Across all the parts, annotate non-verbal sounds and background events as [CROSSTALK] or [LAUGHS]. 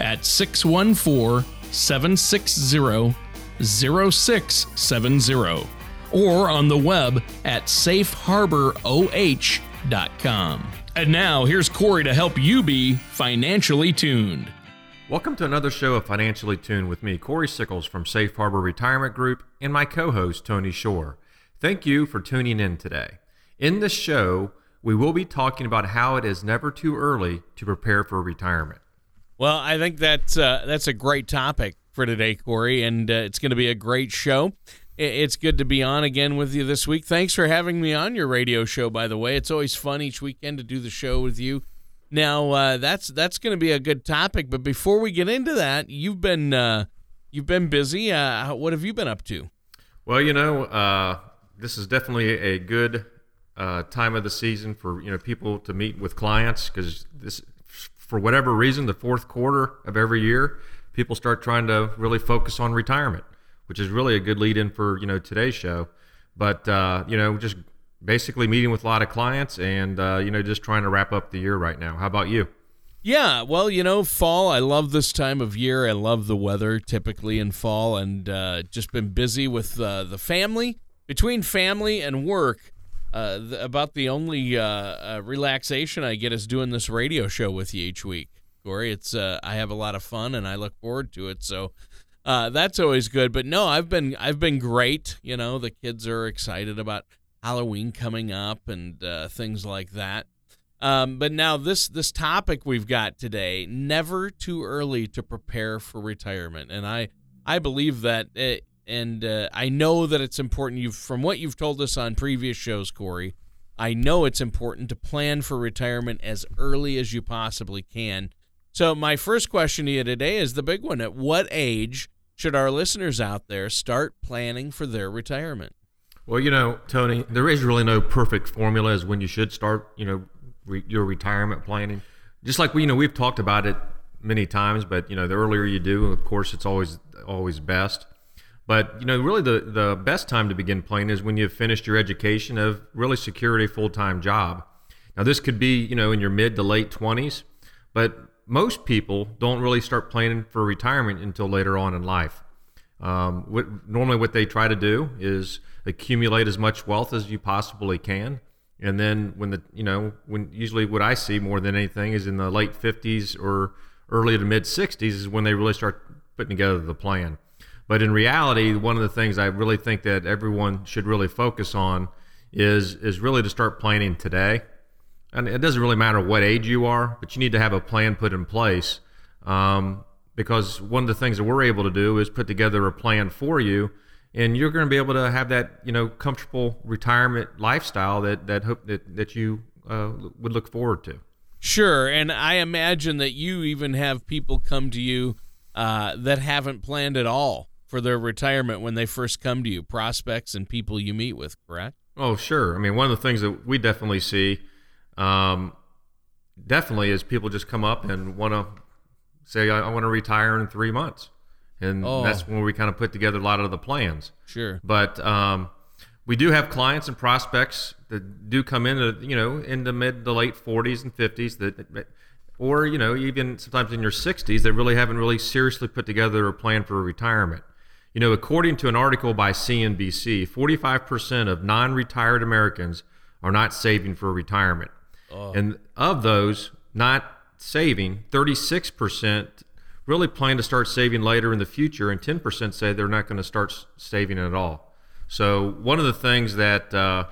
at 614 760 0670 or on the web at safeharboroh.com. And now, here's Corey to help you be financially tuned. Welcome to another show of Financially Tuned with me, Corey Sickles from Safe Harbor Retirement Group, and my co host, Tony Shore. Thank you for tuning in today. In this show, we will be talking about how it is never too early to prepare for retirement. Well, I think that's uh, that's a great topic for today, Corey, and uh, it's going to be a great show. It's good to be on again with you this week. Thanks for having me on your radio show. By the way, it's always fun each weekend to do the show with you. Now, uh, that's that's going to be a good topic. But before we get into that, you've been uh, you've been busy. Uh, what have you been up to? Well, you know, uh, this is definitely a good uh, time of the season for you know people to meet with clients because this, for whatever reason, the fourth quarter of every year, people start trying to really focus on retirement which is really a good lead in for you know today's show. But uh, you know, just basically meeting with a lot of clients and uh, you know just trying to wrap up the year right now. How about you? Yeah, well, you know, fall. I love this time of year. I love the weather typically in fall, and uh, just been busy with uh, the family. Between family and work, uh, th- about the only uh, uh, relaxation I get is doing this radio show with you each week, Corey. It's uh, I have a lot of fun, and I look forward to it. So uh, that's always good. But no, I've been I've been great. You know, the kids are excited about Halloween coming up and uh, things like that. Um, but now this this topic we've got today, never too early to prepare for retirement, and I I believe that, it, and uh, I know that it's important. You from what you've told us on previous shows, Corey. I know it's important to plan for retirement as early as you possibly can. So my first question to you today is the big one: At what age should our listeners out there start planning for their retirement? Well, you know, Tony, there is really no perfect formula as when you should start, you know, re- your retirement planning. Just like we, you know, we've talked about it many times, but you know, the earlier you do, of course, it's always always best. But you know, really, the the best time to begin planning is when you've finished your education of really secured a full time job. Now, this could be you know in your mid to late twenties, but most people don't really start planning for retirement until later on in life. Um, what, normally, what they try to do is accumulate as much wealth as you possibly can, and then when the you know when usually what I see more than anything is in the late 50s or early to mid 60s is when they really start putting together the plan. But in reality, one of the things I really think that everyone should really focus on is is really to start planning today and it doesn't really matter what age you are, but you need to have a plan put in place. Um, because one of the things that we're able to do is put together a plan for you, and you're going to be able to have that you know comfortable retirement lifestyle that that hope that that you uh, would look forward to. Sure, and I imagine that you even have people come to you uh, that haven't planned at all for their retirement when they first come to you, prospects and people you meet with, correct? Oh, sure. I mean, one of the things that we definitely see um, definitely is people just come up and want to say, I, I want to retire in three months. And oh. that's when we kind of put together a lot of the plans. Sure. But um, we do have clients and prospects that do come in, you know, in the mid to late 40s and 50s that, or, you know, even sometimes in your 60s that really haven't really seriously put together a plan for retirement. You know, according to an article by CNBC, 45% of non retired Americans are not saving for retirement. Oh. And of those not saving, 36% really plan to start saving later in the future, and 10% say they're not going to start saving at all. So one of the things that uh,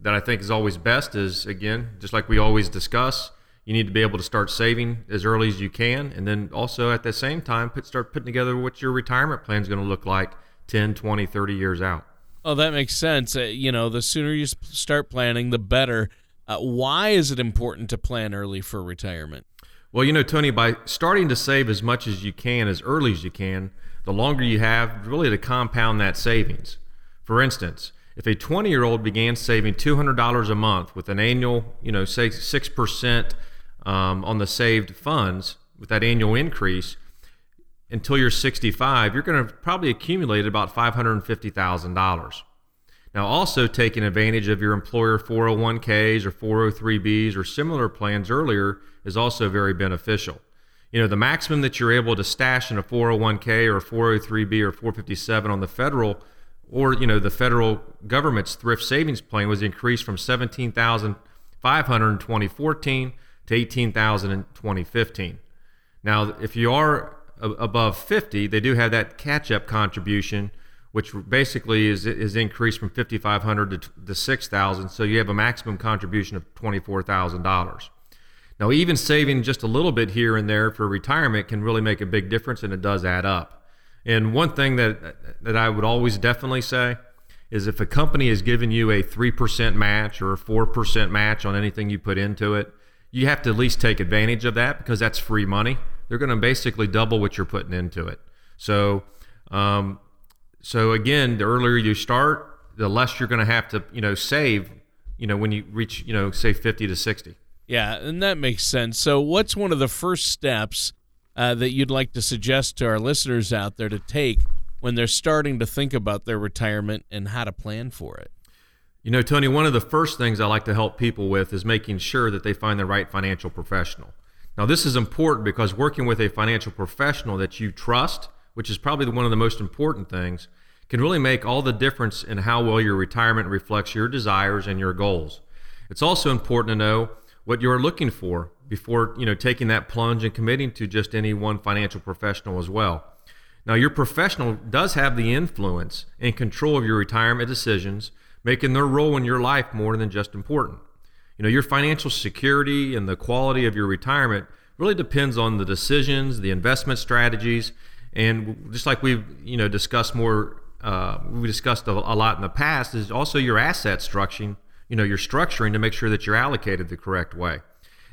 that I think is always best is again, just like we always discuss, you need to be able to start saving as early as you can and then also at the same time put, start putting together what your retirement plan is going to look like 10 20 30 years out. Oh that makes sense. Uh, you know the sooner you start planning the better. Uh, why is it important to plan early for retirement? Well you know tony by starting to save as much as you can as early as you can the longer you have really to compound that savings. For instance if a 20 year old began saving $200 a month with an annual you know say 6% um, on the saved funds with that annual increase until you're 65, you're going to probably accumulate about $550,000. Now, also taking advantage of your employer 401ks or 403bs or similar plans earlier is also very beneficial. You know, the maximum that you're able to stash in a 401k or 403b or 457 on the federal or, you know, the federal government's thrift savings plan was increased from 17,500 in 2014 to 18,000 in 2015. Now, if you are above 50, they do have that catch-up contribution, which basically is is increased from 5,500 to, to 6,000. So you have a maximum contribution of $24,000. Now, even saving just a little bit here and there for retirement can really make a big difference, and it does add up. And one thing that that I would always definitely say is if a company is giving you a three percent match or a four percent match on anything you put into it, you have to at least take advantage of that because that's free money. They're going to basically double what you're putting into it. So, um, so again, the earlier you start, the less you're going to have to, you know, save, you know, when you reach, you know, say 50 to 60. Yeah, and that makes sense. So, what's one of the first steps uh, that you'd like to suggest to our listeners out there to take when they're starting to think about their retirement and how to plan for it? You know, Tony, one of the first things I like to help people with is making sure that they find the right financial professional. Now, this is important because working with a financial professional that you trust, which is probably one of the most important things, can really make all the difference in how well your retirement reflects your desires and your goals. It's also important to know what you're looking for before, you know, taking that plunge and committing to just any one financial professional as well. Now, your professional does have the influence and control of your retirement decisions making their role in your life more than just important. You know, your financial security and the quality of your retirement really depends on the decisions, the investment strategies, and just like we've you know discussed more, uh, we discussed a, a lot in the past, is also your asset structuring. You know, your structuring to make sure that you're allocated the correct way.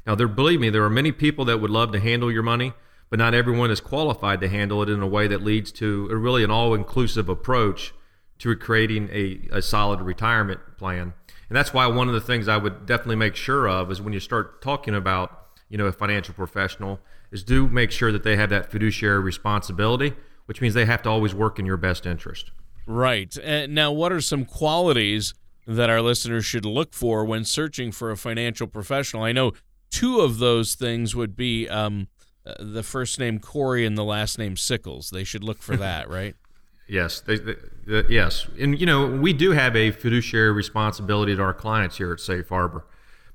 Now, there, believe me, there are many people that would love to handle your money, but not everyone is qualified to handle it in a way that leads to a really an all-inclusive approach to creating a, a solid retirement plan. And that's why one of the things I would definitely make sure of is when you start talking about, you know, a financial professional, is do make sure that they have that fiduciary responsibility, which means they have to always work in your best interest. Right. And now, what are some qualities that our listeners should look for when searching for a financial professional? I know two of those things would be um, uh, the first name Corey and the last name Sickles. They should look for [LAUGHS] that, right? Yes, they, they, yes, and you know we do have a fiduciary responsibility to our clients here at Safe Harbor,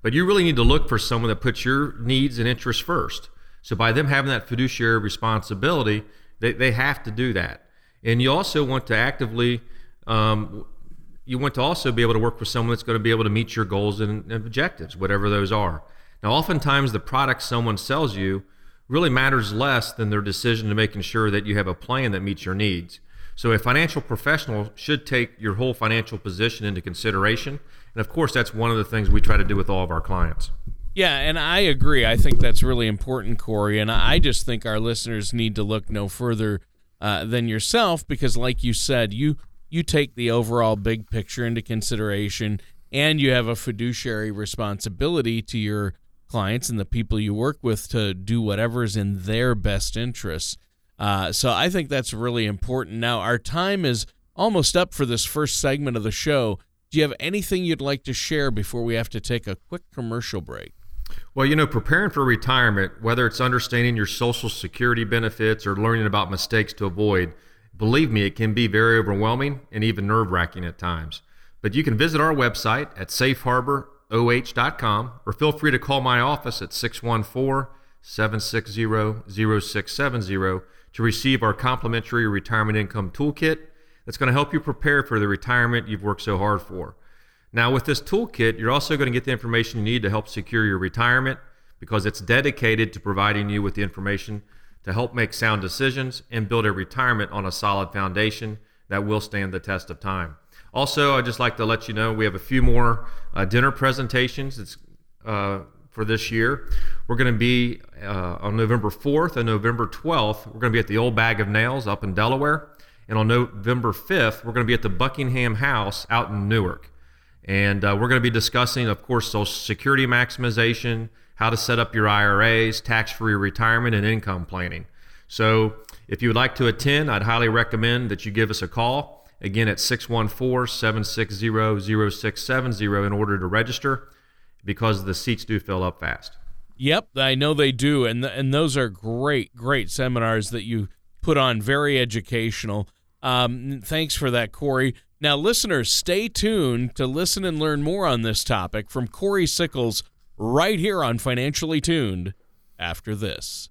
but you really need to look for someone that puts your needs and interests first. So by them having that fiduciary responsibility, they, they have to do that, and you also want to actively, um, you want to also be able to work with someone that's going to be able to meet your goals and objectives, whatever those are. Now, oftentimes the product someone sells you really matters less than their decision to making sure that you have a plan that meets your needs. So a financial professional should take your whole financial position into consideration. And of course, that's one of the things we try to do with all of our clients. Yeah, and I agree. I think that's really important, Corey. And I just think our listeners need to look no further uh, than yourself because, like you said, you you take the overall big picture into consideration, and you have a fiduciary responsibility to your clients and the people you work with to do whatever is in their best interests. Uh, so I think that's really important. Now, our time is almost up for this first segment of the show. Do you have anything you'd like to share before we have to take a quick commercial break? Well, you know, preparing for retirement, whether it's understanding your Social Security benefits or learning about mistakes to avoid, believe me, it can be very overwhelming and even nerve wracking at times. But you can visit our website at safeharboroh.com or feel free to call my office at 614 760 0670 to receive our complimentary retirement income toolkit that's going to help you prepare for the retirement you've worked so hard for. Now, with this toolkit, you're also going to get the information you need to help secure your retirement because it's dedicated to providing you with the information to help make sound decisions and build a retirement on a solid foundation that will stand the test of time. Also, I'd just like to let you know we have a few more uh, dinner presentations. It's uh, for this year. We're going to be uh, on November 4th and November 12th. We're going to be at the Old Bag of Nails up in Delaware. And on November 5th, we're going to be at the Buckingham House out in Newark. And uh, we're going to be discussing, of course, Social Security maximization, how to set up your IRAs, tax free retirement, and income planning. So if you would like to attend, I'd highly recommend that you give us a call. Again, at 614 760 0670 in order to register because the seats do fill up fast. Yep, I know they do. And, and those are great, great seminars that you put on, very educational. Um, thanks for that, Corey. Now, listeners, stay tuned to listen and learn more on this topic from Corey Sickles right here on Financially Tuned after this.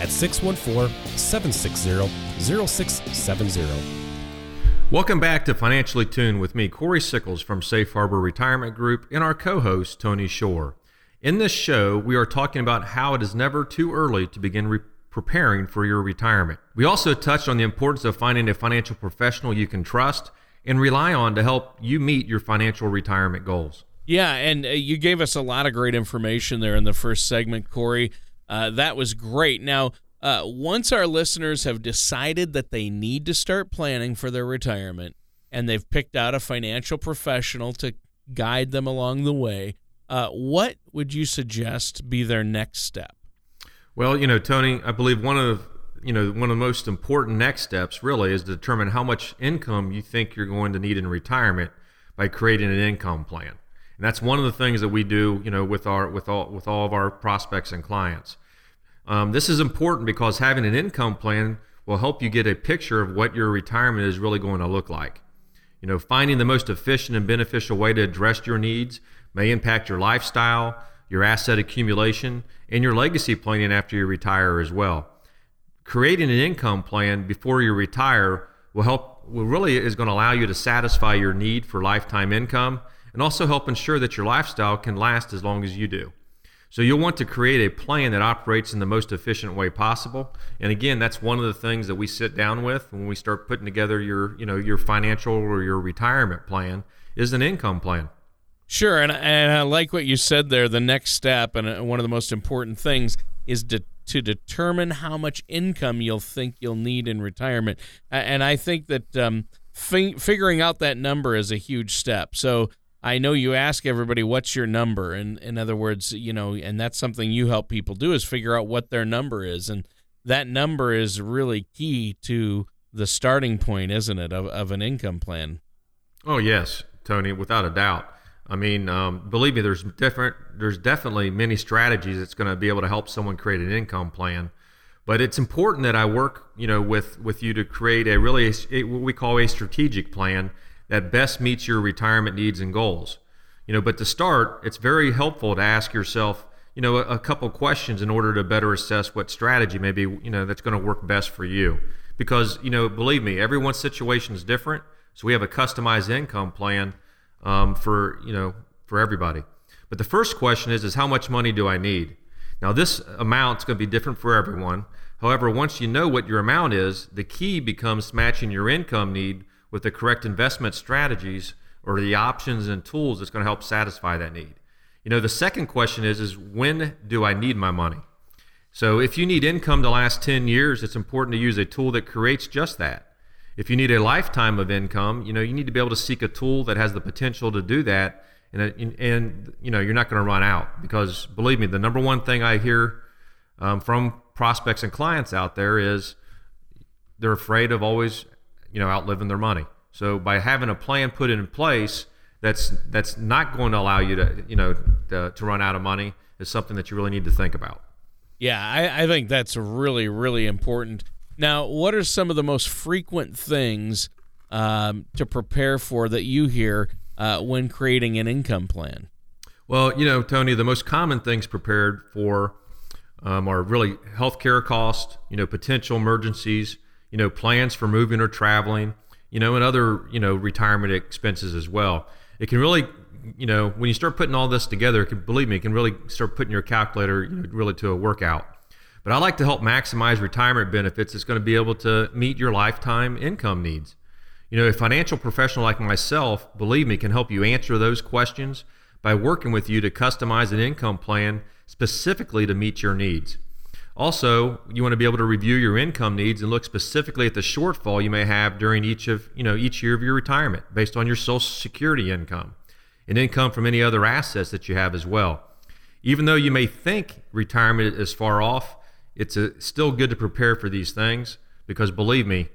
at 614 760 0670. Welcome back to Financially Tuned with me, Corey Sickles from Safe Harbor Retirement Group, and our co host, Tony Shore. In this show, we are talking about how it is never too early to begin re- preparing for your retirement. We also touched on the importance of finding a financial professional you can trust and rely on to help you meet your financial retirement goals. Yeah, and uh, you gave us a lot of great information there in the first segment, Corey. Uh, that was great. Now, uh, once our listeners have decided that they need to start planning for their retirement and they've picked out a financial professional to guide them along the way, uh, what would you suggest be their next step? Well, you know, Tony, I believe one of you know one of the most important next steps really is to determine how much income you think you're going to need in retirement by creating an income plan. And that's one of the things that we do, you know, with our with all with all of our prospects and clients. Um, this is important because having an income plan will help you get a picture of what your retirement is really going to look like. You know, finding the most efficient and beneficial way to address your needs may impact your lifestyle, your asset accumulation, and your legacy planning after you retire as well. Creating an income plan before you retire will help will really is going to allow you to satisfy your need for lifetime income and also help ensure that your lifestyle can last as long as you do. So you'll want to create a plan that operates in the most efficient way possible. And again, that's one of the things that we sit down with when we start putting together your, you know, your financial or your retirement plan is an income plan. Sure, and and I like what you said there. The next step and uh, one of the most important things is to to determine how much income you'll think you'll need in retirement. And I think that um, fi- figuring out that number is a huge step. So I know you ask everybody what's your number, and in other words, you know, and that's something you help people do is figure out what their number is, and that number is really key to the starting point, isn't it, of, of an income plan? Oh yes, Tony, without a doubt. I mean, um, believe me, there's different, there's definitely many strategies that's going to be able to help someone create an income plan. But it's important that I work, you know, with with you to create a really a, what we call a strategic plan that best meets your retirement needs and goals. You know, but to start, it's very helpful to ask yourself, you know, a, a couple questions in order to better assess what strategy maybe, you know, that's going to work best for you. Because, you know, believe me, everyone's situation is different. So we have a customized income plan um, for, you know, for everybody. But the first question is, is how much money do I need? Now, this amount is going to be different for everyone. However, once you know what your amount is, the key becomes matching your income need with the correct investment strategies or the options and tools that's going to help satisfy that need. You know, the second question is is when do I need my money? So if you need income to last 10 years, it's important to use a tool that creates just that. If you need a lifetime of income, you know, you need to be able to seek a tool that has the potential to do that and and you know, you're not going to run out because believe me, the number one thing I hear um, from prospects and clients out there is they're afraid of always you know outliving their money. So by having a plan put in place, that's that's not going to allow you to you know to, to run out of money is something that you really need to think about. Yeah, I, I think that's really really important. Now, what are some of the most frequent things um, to prepare for that you hear uh, when creating an income plan? Well, you know, Tony, the most common things prepared for um, are really healthcare costs, you know, potential emergencies, you know, plans for moving or traveling, you know, and other, you know, retirement expenses as well. It can really, you know, when you start putting all this together, can, believe me, it can really start putting your calculator, you know, really to a workout. But I like to help maximize retirement benefits. It's going to be able to meet your lifetime income needs. You know, a financial professional like myself, believe me, can help you answer those questions by working with you to customize an income plan specifically to meet your needs. Also, you want to be able to review your income needs and look specifically at the shortfall you may have during each of, you know, each year of your retirement based on your social security income and income from any other assets that you have as well. Even though you may think retirement is far off, it's a, still good to prepare for these things because believe me,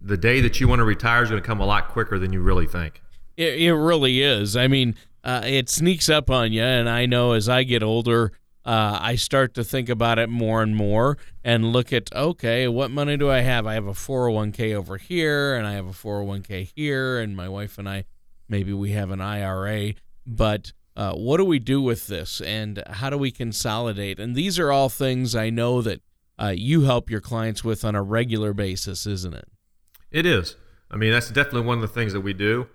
the day that you want to retire is going to come a lot quicker than you really think. It, it really is. I mean, uh, it sneaks up on you, and I know as I get older, uh, I start to think about it more and more and look at okay, what money do I have? I have a 401k over here, and I have a 401k here, and my wife and I maybe we have an IRA, but uh, what do we do with this, and how do we consolidate? And these are all things I know that uh, you help your clients with on a regular basis, isn't it? It is. I mean, that's definitely one of the things that we do.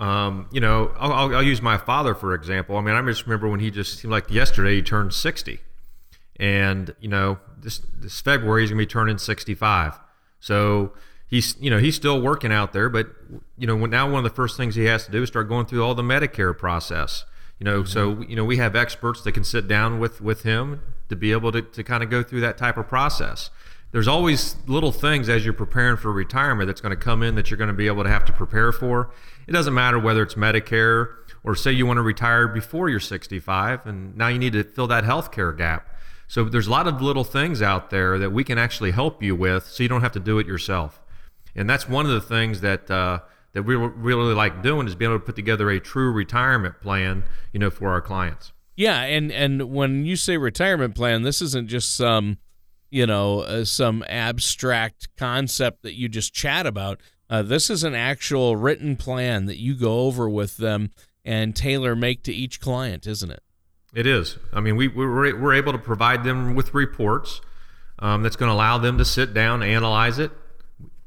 Um, you know, I'll, I'll, I'll, use my father for example. I mean, I just remember when he just seemed like yesterday he turned 60, and you know, this this February he's gonna be turning 65. So he's you know he's still working out there, but you know now one of the first things he has to do is start going through all the Medicare process. You know, mm-hmm. so you know we have experts that can sit down with with him to be able to, to kind of go through that type of process there's always little things as you're preparing for retirement that's going to come in that you're going to be able to have to prepare for. It doesn't matter whether it's Medicare or say you want to retire before you're 65 and now you need to fill that health care gap. So there's a lot of little things out there that we can actually help you with so you don't have to do it yourself. And that's one of the things that uh, that we really like doing is being able to put together a true retirement plan, you know, for our clients. Yeah, and and when you say retirement plan, this isn't just some you know, uh, some abstract concept that you just chat about. Uh, this is an actual written plan that you go over with them and tailor make to each client, isn't it? It is. I mean, we, we're, we're able to provide them with reports um, that's going to allow them to sit down, analyze it.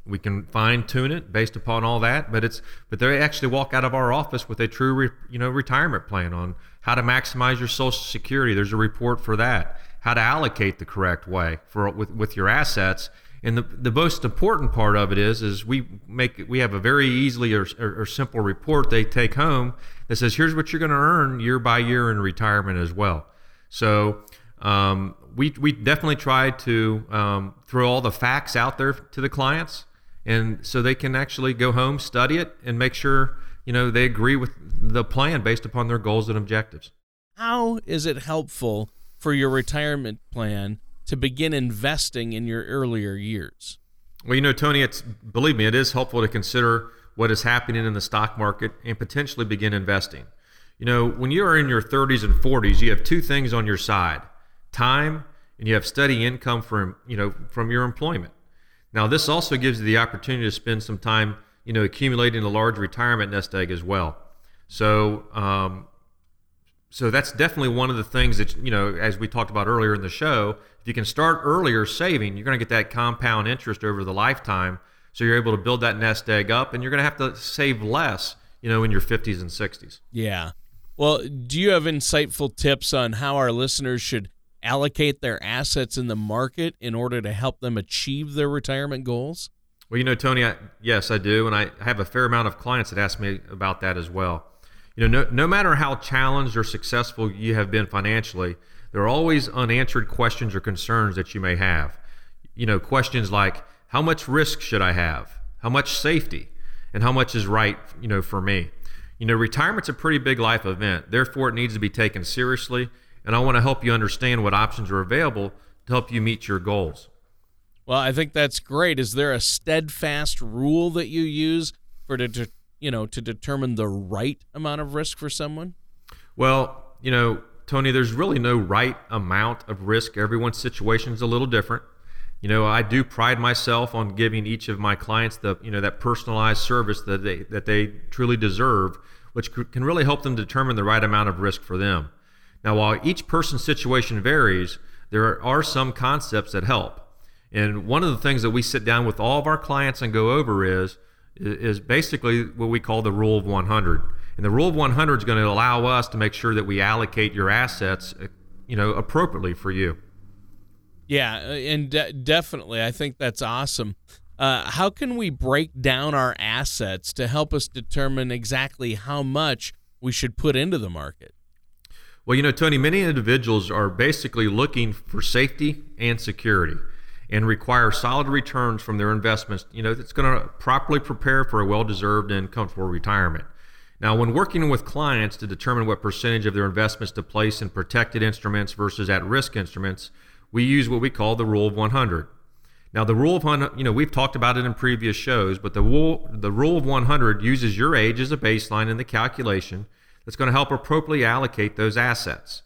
We can fine tune it based upon all that, but it's but they actually walk out of our office with a true re, you know retirement plan on how to maximize your Social Security. There's a report for that how to allocate the correct way for with, with your assets. And the, the most important part of it is is we make we have a very easily or, or, or simple report they take home that says here's what you're going to earn year by year in retirement as well. So um, we we definitely try to um, throw all the facts out there to the clients, and so they can actually go home, study it, and make sure you know they agree with the plan based upon their goals and objectives. How is it helpful for your retirement plan to begin investing in your earlier years? Well, you know, Tony, it's believe me, it is helpful to consider what is happening in the stock market and potentially begin investing. You know, when you are in your 30s and 40s, you have two things on your side: time and you have steady income from, you know, from your employment. Now, this also gives you the opportunity to spend some time, you know, accumulating a large retirement nest egg as well. So, um, so that's definitely one of the things that you know as we talked about earlier in the show if you can start earlier saving you're going to get that compound interest over the lifetime. So you're able to build that nest egg up and you're going to have to save less you know in your 50s and 60s yeah. Well do you have insightful tips on how our listeners should allocate their assets in the market in order to help them achieve their retirement goals? Well you know tony I, yes i do and i have a fair amount of clients that ask me about that as well you know, no, no matter how challenged or successful you have been financially, there are always unanswered questions or concerns that you may have. You know, questions like how much risk should I have? How much safety? And how much is right, you know, for me? You know, retirement's a pretty big life event. Therefore, it needs to be taken seriously. And I want to help you understand what options are available to help you meet your goals. Well, I think that's great. Is there a steadfast rule that you use for to you know, to determine the right amount of risk for someone? Well, you know, Tony, there's really no right amount of risk. Everyone's situation is a little different. You know, I do pride myself on giving each of my clients the, you know, that personalized service that they that they truly deserve, which can really help them determine the right amount of risk for them. Now, while each person's situation varies, there are some concepts that help. And one of the things that we sit down with all of our clients and go over is is basically what we call the rule of 100. And the rule of 100 is going to allow us to make sure that we allocate your assets, uh, you know, appropriately for you. Yeah, uh, and de- definitely, I think that's awesome. Uh, how can we break down our assets to help us determine exactly how much we should put into the market? Well, you know, Tony, many individuals are basically looking for safety and security and require solid returns from their investments, you know, it's going to properly prepare for a well deserved and comfortable retirement. Now, when working with clients to determine what percentage of their investments to place in protected instruments versus at risk instruments, we use what we call the rule of 100. Now, the rule of 100, you know, we've talked about it in previous shows, but the rule, the rule of 100 uses your age as a baseline in the calculation that's going to help appropriately allocate those assets.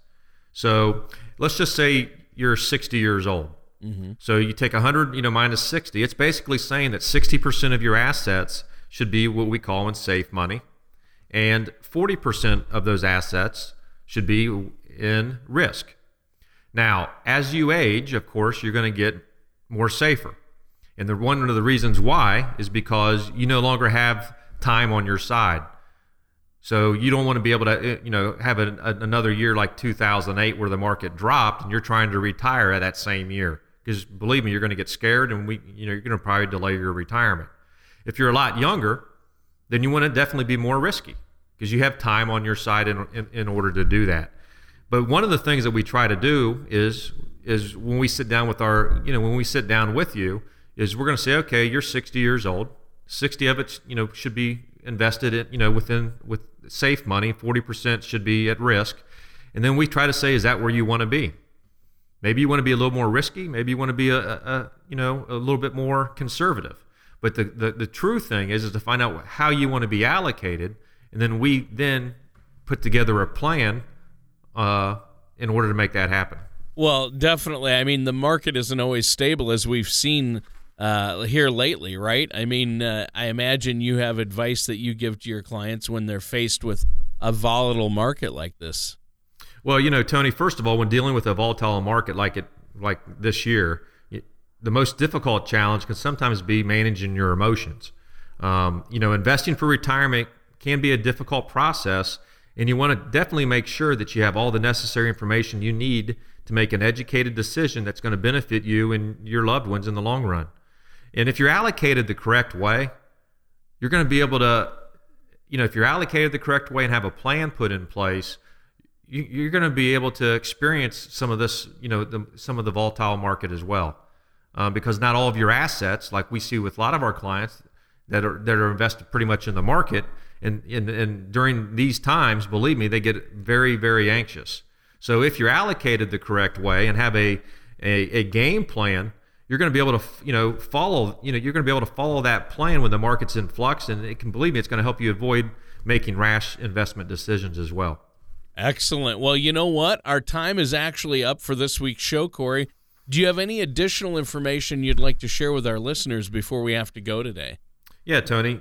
So let's just say you're 60 years old. Mm-hmm. So you take 100, you know, minus 60. It's basically saying that 60% of your assets should be what we call in safe money, and 40% of those assets should be in risk. Now, as you age, of course, you're going to get more safer. And the one of the reasons why is because you no longer have time on your side. So you don't want to be able to, eh, you know, have a, a, another year like 2008 where the market dropped and you're trying to retire at that same year because believe me, you're going to get scared, and we, you know, you're going to probably delay your retirement. If you're a lot younger, then you want to definitely be more risky because you have time on your side in, in, in order to do that. But one of the things that we try to do is is when we sit down with our, you know, when we sit down with you, is we're going to say, okay, you're 60 years old. 60 of it, you know, should be invested in, you know, within with safe money. 40% should be at risk. And then we try to say, is that where you want to be? Maybe you want to be a little more risky. Maybe you want to be a, a you know a little bit more conservative. But the, the, the true thing is is to find out how you want to be allocated, and then we then put together a plan uh, in order to make that happen. Well, definitely. I mean, the market isn't always stable as we've seen uh, here lately, right? I mean, uh, I imagine you have advice that you give to your clients when they're faced with a volatile market like this. Well, you know, Tony, first of all, when dealing with a volatile market like it like this year, the most difficult challenge can sometimes be managing your emotions. Um, you know, investing for retirement can be a difficult process, and you want to definitely make sure that you have all the necessary information you need to make an educated decision that's going to benefit you and your loved ones in the long run. And if you're allocated the correct way, you're going to be able to, you know, if you're allocated the correct way and have a plan put in place, you, are going to be able to experience some of this, you know, the, some of the volatile market as well, uh, because not all of your assets, like we see with a lot of our clients that are that are invested pretty much in the market, and and, and during these times, believe me, they get very very anxious. So if you're allocated the correct way and have a a, a game plan, you're going to be able to you know follow you know you're going to be able to follow that plan when the market's in flux, and it can believe me, it's going to help you avoid making rash investment decisions as well. Excellent. Well, you know what? Our time is actually up for this week's show, Corey. Do you have any additional information you'd like to share with our listeners before we have to go today? Yeah, Tony.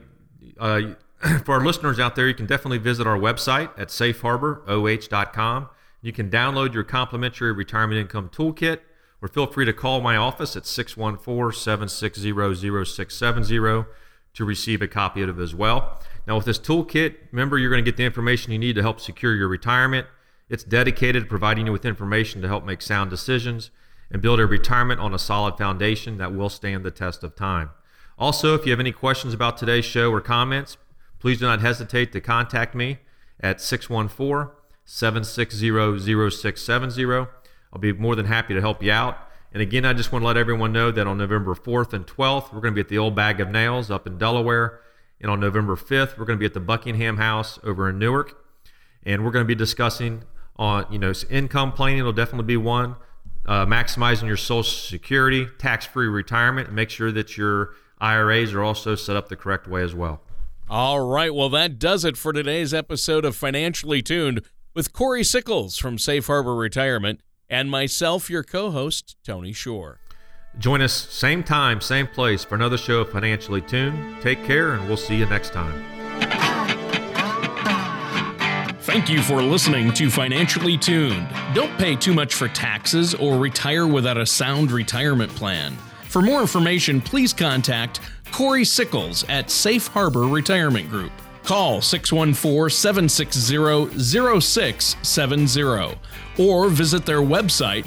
Uh, [CLEARS THROAT] for our listeners out there, you can definitely visit our website at safeharboroh.com. You can download your complimentary retirement income toolkit, or feel free to call my office at 614 760 0670 to receive a copy of it as well. Now, with this toolkit, remember you're going to get the information you need to help secure your retirement. It's dedicated to providing you with information to help make sound decisions and build a retirement on a solid foundation that will stand the test of time. Also, if you have any questions about today's show or comments, please do not hesitate to contact me at 614 760 0670. I'll be more than happy to help you out. And again, I just want to let everyone know that on November 4th and 12th, we're going to be at the Old Bag of Nails up in Delaware. And on November 5th, we're going to be at the Buckingham House over in Newark. And we're going to be discussing on, you know, income planning It'll definitely be one, uh, maximizing your Social Security, tax free retirement, and make sure that your IRAs are also set up the correct way as well. All right, well, that does it for today's episode of Financially Tuned with Corey Sickles from Safe Harbor Retirement and myself, your co host, Tony Shore. Join us same time, same place for another show of Financially Tuned. Take care, and we'll see you next time. Thank you for listening to Financially Tuned. Don't pay too much for taxes or retire without a sound retirement plan. For more information, please contact Corey Sickles at Safe Harbor Retirement Group. Call 614 760 0670 or visit their website